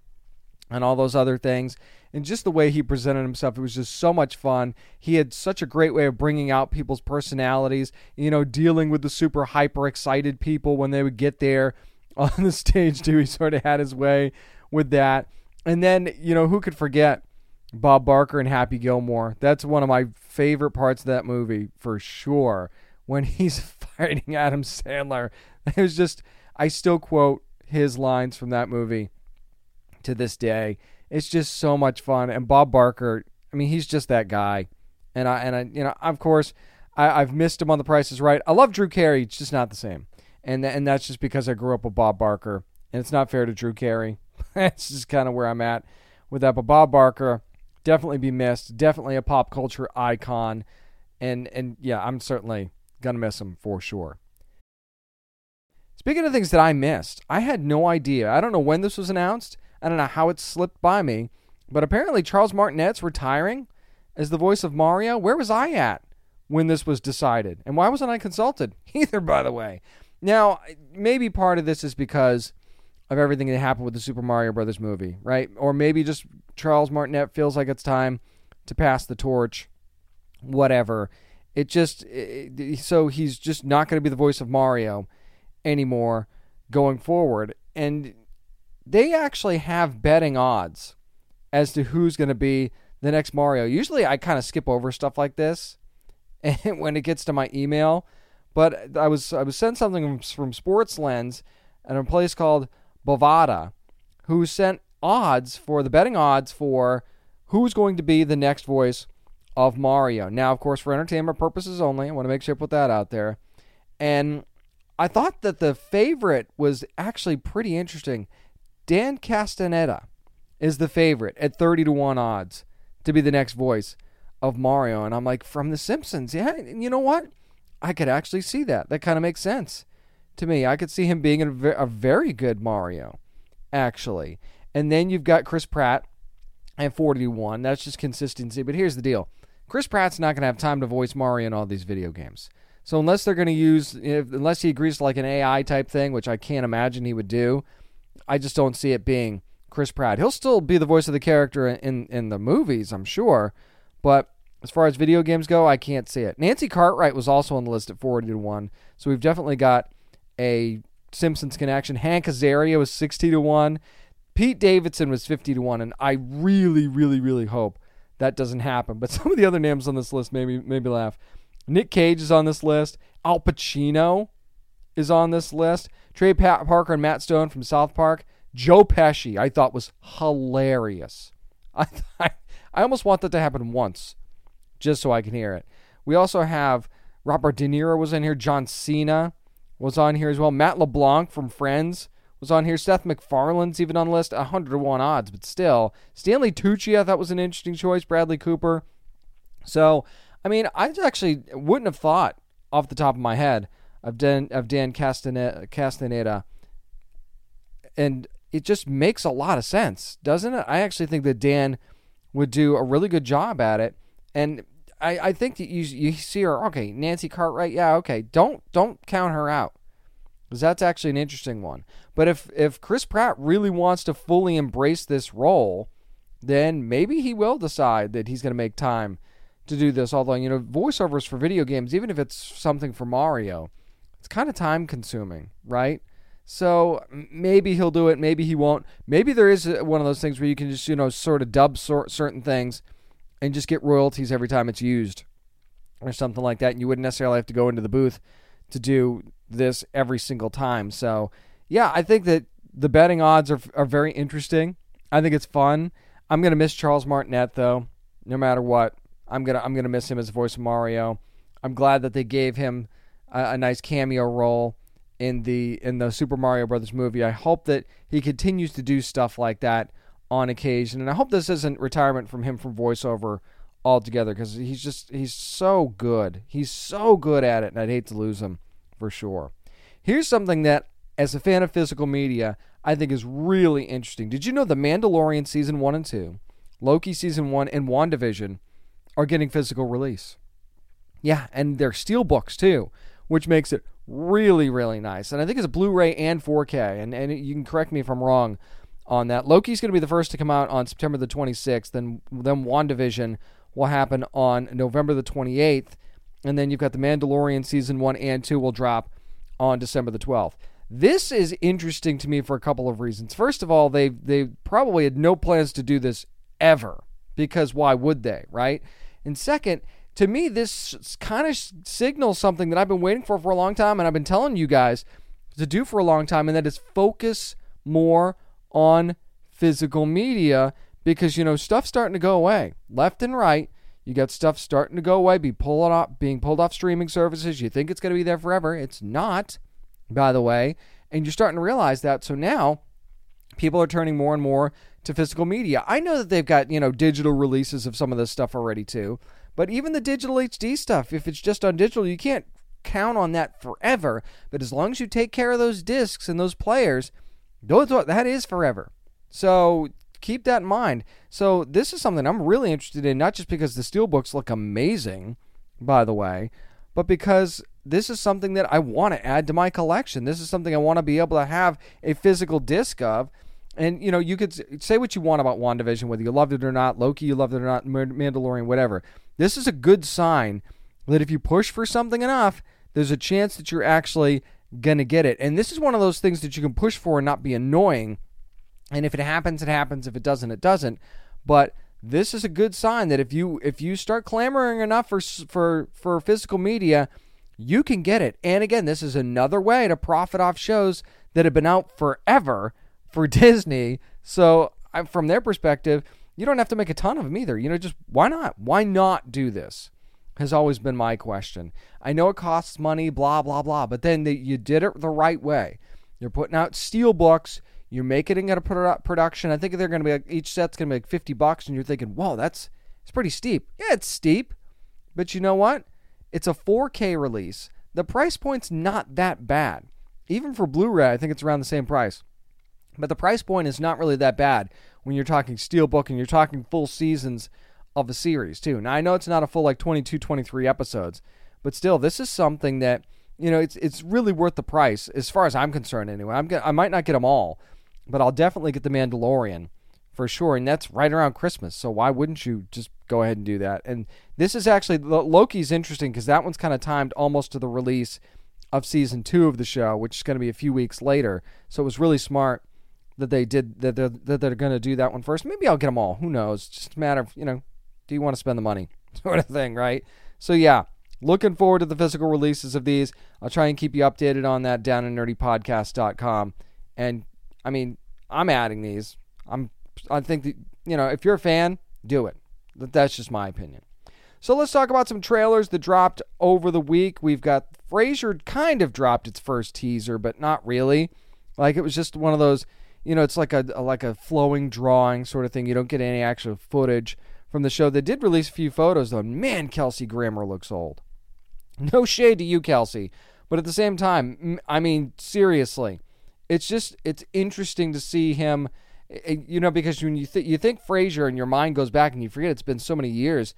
[SPEAKER 1] and all those other things. And just the way he presented himself, it was just so much fun. He had such a great way of bringing out people's personalities, you know, dealing with the super hyper excited people when they would get there on the stage, too. He sort of had his way with that. And then, you know, who could forget Bob Barker and Happy Gilmore? That's one of my favorite parts of that movie for sure. When he's fighting Adam Sandler, it was just, I still quote his lines from that movie to this day. It's just so much fun. And Bob Barker, I mean, he's just that guy. And I and I, you know, of course, I, have missed him on The Price Is Right. I love Drew Carey. It's just not the same. And and that's just because I grew up with Bob Barker, and it's not fair to Drew Carey. it's just kind of where I'm at with that. But Bob Barker definitely be missed. Definitely a pop culture icon. And and yeah, I'm certainly gonna miss him for sure. Speaking of things that I missed, I had no idea. I don't know when this was announced. I don't know how it slipped by me, but apparently Charles Martinet's retiring as the voice of Mario. Where was I at when this was decided? And why wasn't I consulted? Either, by the way. Now, maybe part of this is because of everything that happened with the Super Mario Brothers movie, right? Or maybe just Charles Martinet feels like it's time to pass the torch, whatever. It just it, so he's just not going to be the voice of Mario anymore going forward. And they actually have betting odds as to who's going to be the next Mario. Usually I kind of skip over stuff like this and when it gets to my email, but I was I was sent something from Sports Lens at a place called Bovada who sent odds for the betting odds for who's going to be the next voice of Mario. Now, of course, for entertainment purposes only, I want to make sure I put that out there. And I thought that the favorite was actually pretty interesting. Dan Castaneda is the favorite at 30 to 1 odds to be the next voice of Mario. And I'm like, from The Simpsons. Yeah, and you know what? I could actually see that. That kind of makes sense to me. I could see him being a, very good Mario, actually. And then you've got Chris Pratt at 41. That's just consistency. But here's the deal Chris Pratt's not going to have time to voice Mario in all these video games. So unless they're going to use, if, unless he agrees to like an AI type thing, which I can't imagine he would do, I just don't see it being Chris Pratt. He'll still be the voice of the character in in the movies, I'm sure, but as far as video games go, I can't see it. Nancy Cartwright was also on the list at 40 to 1. So we've definitely got a Simpsons connection. Hank Azaria was 60 to 1. Pete Davidson was 50 to 1 and I really really really hope that doesn't happen. But some of the other names on this list made me laugh. Nick Cage is on this list. Al Pacino is on this list. Trey Parker and Matt Stone from South Park. Joe Pesci, I thought was hilarious. I, I, I almost want that to happen once, just so I can hear it. We also have Robert De Niro was in here. John Cena was on here as well. Matt LeBlanc from Friends was on here. Seth MacFarlane's even on the list. 101 odds, but still. Stanley Tucci, I thought was an interesting choice. Bradley Cooper. So, I mean, I actually wouldn't have thought off the top of my head of Dan of Dan Castaneda, Castaneda, and it just makes a lot of sense, doesn't it? I actually think that Dan would do a really good job at it, and I, I think that you you see her okay, Nancy Cartwright, yeah, okay, don't don't count her out because that's actually an interesting one. But if if Chris Pratt really wants to fully embrace this role, then maybe he will decide that he's going to make time to do this. Although, you know, voiceovers for video games, even if it's something for Mario, it's kind of time consuming, right? So maybe he'll do it, maybe he won't. Maybe there is uh, one of those things where you can just, you know, sort of dub sort certain things and just get royalties every time it's used or something like that. And you wouldn't necessarily have to go into the booth to do this every single time. So, yeah, I think that the betting odds are, are very interesting. I think it's fun. I'm going to miss Charles Martinet, though, no matter what. I'm gonna I'm gonna miss him as voice of Mario. I'm glad that they gave him a, a, nice cameo role in the in the Super Mario Brothers movie. I hope that he continues to do stuff like that on occasion, and I hope this isn't retirement from him from voiceover altogether because he's just he's so good. He's so good at it, and I'd hate to lose him for sure. Here's something that, as a fan of physical media, I think is really interesting. Did you know The Mandalorian season one and two, Loki season one, and WandaVision are getting physical release? Yeah, and they're steel books too, which makes it really, really nice. And I think it's a Blu-ray and 4K. And and you can correct me if I'm wrong on that. Loki's going to be the first to come out on September the 26th. Then then WandaVision will happen on November the 28th, and then you've got the Mandalorian season one and two will drop on December the 12th. This is interesting to me for a couple of reasons. First of all, they they probably had no plans to do this ever because why would they, right? And second, to me, this kind of signals something that I've been waiting for for a long time, and I've been telling you guys to do for a long time, and that is focus more on physical media because you know stuff's starting to go away left and right. You got stuff starting to go away, be pulling off, being pulled off streaming services. You think it's going to be there forever. It's not, by the way, and you're starting to realize that. So now, people are turning more and more to physical media. I know that they've got you know digital releases of some of this stuff already too, but even the digital HD stuff, if it's just on digital, you can't count on that forever. But as long as you take care of those discs and those players, those that is forever. So keep that in mind. So this is something I'm really interested in, not just because the steelbooks look amazing, by the way, but because this is something that I want to add to my collection. This is something I want to be able to have a physical disc of. And you know, you could say what you want about WandaVision, whether you loved it or not, Loki, you loved it or not, Mandalorian, whatever. This is a good sign that if you push for something enough, there's a chance that you're actually going to get it. And this is one of those things that you can push for and not be annoying and if it happens, it happens. If it doesn't, it doesn't. But this is a good sign that if you if you start clamoring enough for for for physical media, you can get it. And again, this is another way to profit off shows that have been out forever for Disney. So from their perspective, you don't have to make a ton of them either. You know, just why not? Why not do this? Has always been my question. I know it costs money, blah blah blah, but then the, you did it the right way. You're putting out steel books you're making it a production. I think they're going to be like, each set's going to be like 50 bucks, and you're thinking, whoa, that's it's pretty steep. Yeah, it's steep, but you know what? It's a 4K release. The price point's not that bad. Even for Blu-ray, I think it's around the same price. But the price point is not really that bad when you're talking steelbook and you're talking full seasons of a series too. Now I know it's not a full like 22, 23 episodes, but still, this is something that you know it's it's really worth the price as far as I'm concerned. Anyway, I'm I might not get them all, but I'll definitely get The Mandalorian for sure. And that's right around Christmas. So why wouldn't you just go ahead and do that? And this is actually, Loki's interesting because that one's kind of timed almost to the release of season two of the show, which is going to be a few weeks later. So it was really smart that they did that they're, that they're going to do that one first. Maybe I'll get them all. Who knows? Just a matter of, you know, do you want to spend the money sort of thing, right? So yeah, looking forward to the physical releases of these. I'll try and keep you updated on that down at nerdypodcast.com. And I mean, I'm adding these. I'm. I think that you know, if you're a fan, do it. That's just my opinion. So let's talk about some trailers that dropped over the week. We've got Frasier kind of dropped its first teaser, but not really. Like it was just one of those, you know, it's like a, a like a flowing drawing sort of thing. You don't get any actual footage from the show. They did release a few photos though. Man, Kelsey Grammer looks old. No shade to you, Kelsey, but at the same time, I mean, seriously, it's just it's interesting to see him eh, eh, you know because when you th- you think Frasier and your mind goes back and you forget it's been so many years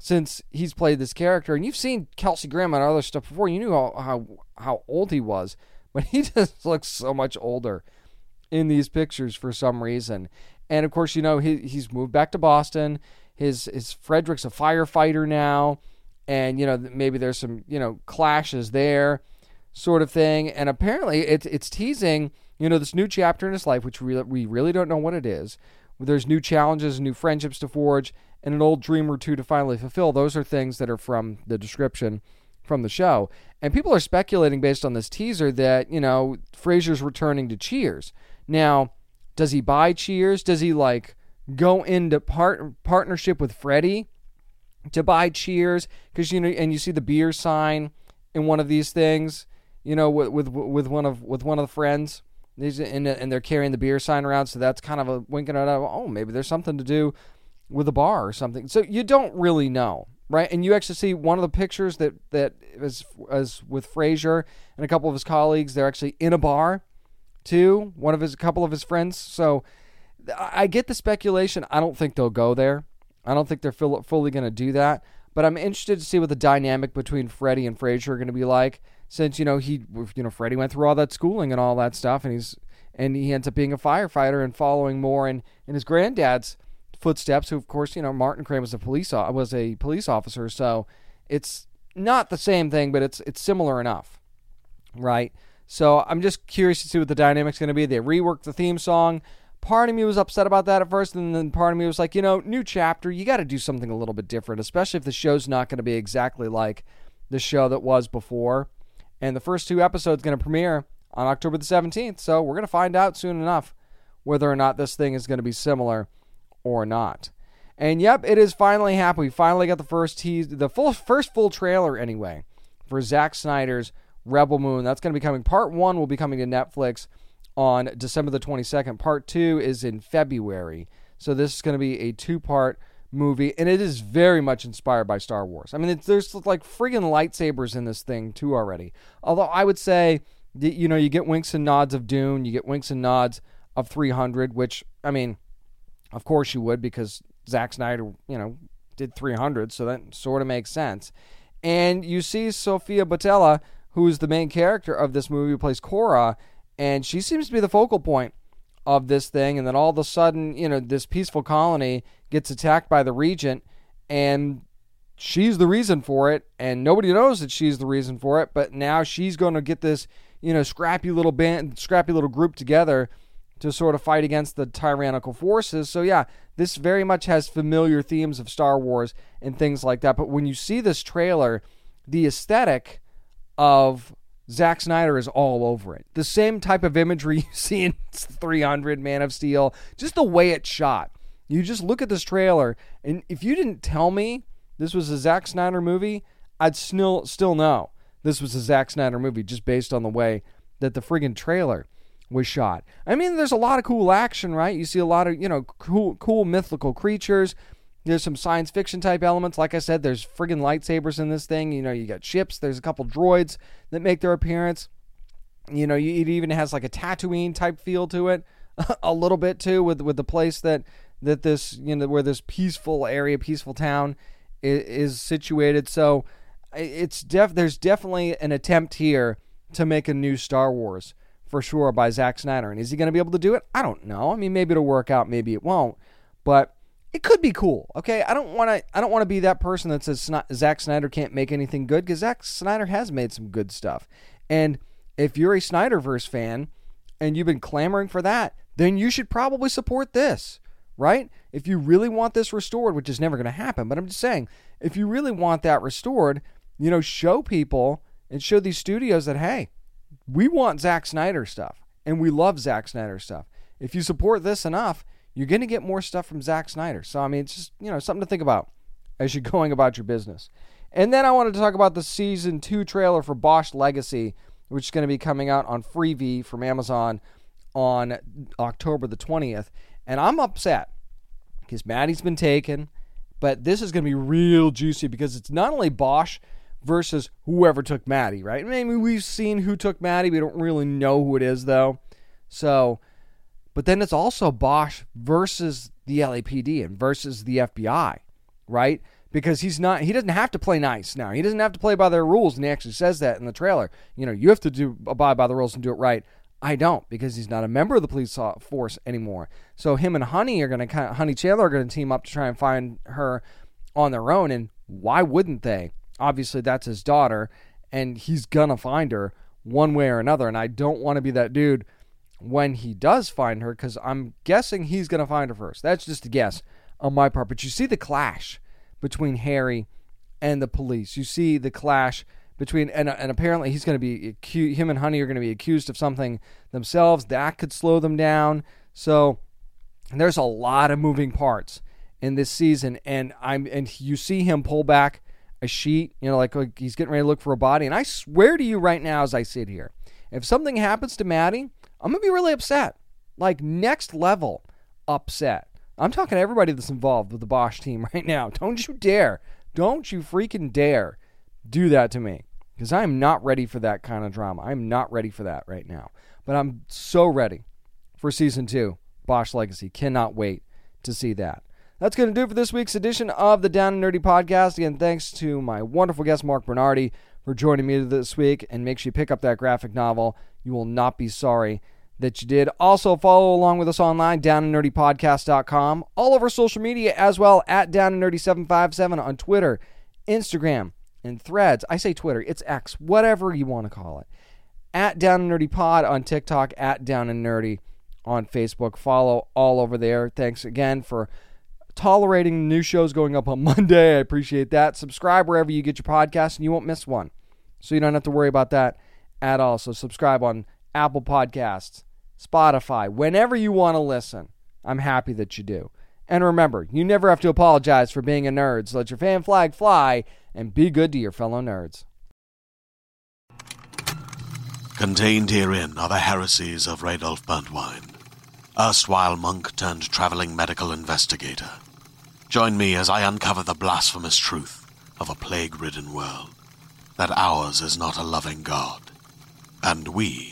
[SPEAKER 1] since he's played this character and you've seen Kelsey Grammer and other stuff before you knew how how, how old he was but he just looks so much older in these pictures for some reason And of course, you know, he, he's moved back to Boston. His his Frederick's a firefighter now, and you know maybe there's some you know clashes there, sort of thing. And apparently, it's it's teasing you know this new chapter in his life, which we we really don't know what it is. There's new challenges, new friendships to forge, and an old dream or two to finally fulfill. Those are things that are from the description from the show. And people are speculating based on this teaser that, you know, Frasier's returning to Cheers. Now, does he buy Cheers? Does he like go into part partnership with Freddie to buy Cheers? Because you know, and you see the beer sign in one of these things, you know, with with with one of with one of the friends. These and, and they're carrying the beer sign around, so that's kind of a winking at oh maybe there's something to do with a bar or something. So you don't really know, right? And you actually see one of the pictures that that is as with Frasier and a couple of his colleagues. They're actually in a bar, too. One of his, a couple of his friends. So I get the speculation. I don't think they'll go there. I don't think they're fully going to do that. But I'm interested to see what the dynamic between Freddie and Frasier are going to be like, since you know he, you know, Freddie went through all that schooling and all that stuff, and he's and he ends up being a firefighter and following more in in his granddad's footsteps. Who, of course, you know, Martin Crane was a police was a police officer, so it's not the same thing, but it's it's similar enough, right? So I'm just curious to see what the dynamic's going to be. They reworked the theme song. Part of me was upset about that at first, and then part of me was like, you know, new chapter, you got to do something a little bit different, especially if the show's not going to be exactly like the show that was before. And the first two episodes going to premiere on October the 17th, so we're going to find out soon enough whether or not this thing is going to be similar or not. And yep, it is finally happened. We finally got the first tease, the full first full trailer anyway, for Zack Snyder's Rebel Moon. That's going to be coming. Part one will be coming to Netflix on December the 22nd. Part two is in February. So this is going to be a two part movie, and it is very much inspired by Star Wars. I mean, there's like friggin' lightsabers in this thing too already. Although I would say, you know, you get winks and nods of Dune, you get winks and nods of 300, which I mean, of course you would because Zack Snyder, you know, did 300, so that sort of makes sense. And you see Sofia Boutella, who's the main character of this movie, who plays Kora, and she seems to be the focal point of this thing. And then all of a sudden, you know, this peaceful colony gets attacked by the regent, and she's the reason for it, and nobody knows that she's the reason for it. But now she's going to get this, you know, scrappy little band, scrappy little group together to sort of fight against the tyrannical forces. So yeah, this very much has familiar themes of Star Wars and things like that. But when you see this trailer, the aesthetic of Zack Snyder is all over it. The same type of imagery you see in 300 Man of Steel, just the way it's shot. You just look at this trailer, and if you didn't tell me this was a Zack Snyder movie, I'd still still know this was a Zack Snyder movie just based on the way that the friggin' trailer was shot. I mean, there's a lot of cool action, right? You see a lot of you know cool, cool mythical creatures. There's some science fiction type elements. Like I said, there's friggin' lightsabers in this thing. You know, you got ships. There's a couple droids that make their appearance. You know, it even has like a Tatooine type feel to it, a little bit too, with with the place that that this you know where this peaceful area, peaceful town is, is situated. So it's def there's definitely an attempt here to make a new Star Wars for sure by Zack Snyder. And is he going to be able to do it? I don't know. I mean, maybe it'll work out, maybe it won't. But it could be cool. Okay, I don't want to. I don't want to be that person that says Zack Snyder can't make anything good because Zack Snyder has made some good stuff. And if you're a Snyderverse fan and you've been clamoring for that, then you should probably support this, right? If you really want this restored, which is never going to happen, but I'm just saying, if you really want that restored, you know, show people and show these studios that hey, we want Zack Snyder stuff and we love Zack Snyder stuff. If you support this enough, you're going to get more stuff from Zack Snyder. So, I mean, it's just, you know, something to think about as you're going about your business. And then I wanted to talk about the season two trailer for Bosch Legacy, which is going to be coming out on Freevee from Amazon on October the 20th. And I'm upset because Maddie's been taken, but this is going to be real juicy because it's not only Bosch versus whoever took Maddie, right? I mean, we've seen who took Maddie. We don't really know who it is, though. So but then it's also Bosch versus the LAPD and versus the FBI, right? Because he's not he doesn't have to play nice now. He doesn't have to play by their rules, and he actually says that in the trailer. You know, you have to do abide by the rules and do it right. I don't because he's not a member of the police force anymore. So him and Honey are going to kind of, Honey Chandler are going to team up to try and find her on their own. And why wouldn't they? Obviously, that's his daughter, and he's going to find her one way or another. And I don't want to be that dude when he does find her because I'm guessing he's going to find her first. That's just a guess on my part. But you see the clash between Harry and the police. You see the clash between and uh, and apparently he's going to be him and Honey are going to be accused of something themselves that could slow them down. So there's a lot of moving parts in this season, and I'm and you see him pull back a sheet, you know, like, like he's getting ready to look for a body. And I swear to you right now, as I sit here, if something happens to Maddie, I'm gonna be really upset, like next level upset. I'm talking to everybody that's involved with the Bosch team right now. Don't you dare, don't you freaking dare do that to me because I'm not ready for that kind of drama. I'm not ready for that right now. But I'm so ready for season two, Bosch Legacy. Cannot wait to see that. That's going to do it for this week's edition of the Down and Nerdy podcast. Again, thanks to my wonderful guest, Marc Bernardin, for joining me this week. And make sure you pick up that graphic novel. You will not be sorry that you did. Also, follow along with us online, downandnerdypodcast.com, all over social media as well, at Down and Nerdy 757 on Twitter, Instagram, and threads. I say Twitter, it's X, whatever you want to call it. At Down and Nerdy Pod on TikTok, at Down and Nerdy on Facebook. Follow all over there. Thanks again for tolerating new shows going up on Monday. I appreciate that. Subscribe wherever you get your podcast and you won't miss one. So you don't have to worry about that at all. So subscribe on Apple Podcasts, Spotify, whenever you want to listen. I'm happy that you do. And remember, you never have to apologize for being a nerd. So let your fan flag fly and be good to your fellow nerds.
[SPEAKER 14] Contained herein are the heresies of Radolf Burntwine, erstwhile monk turned traveling medical investigator. Join me as I uncover the blasphemous truth of a plague ridden world that ours is not a loving God, and we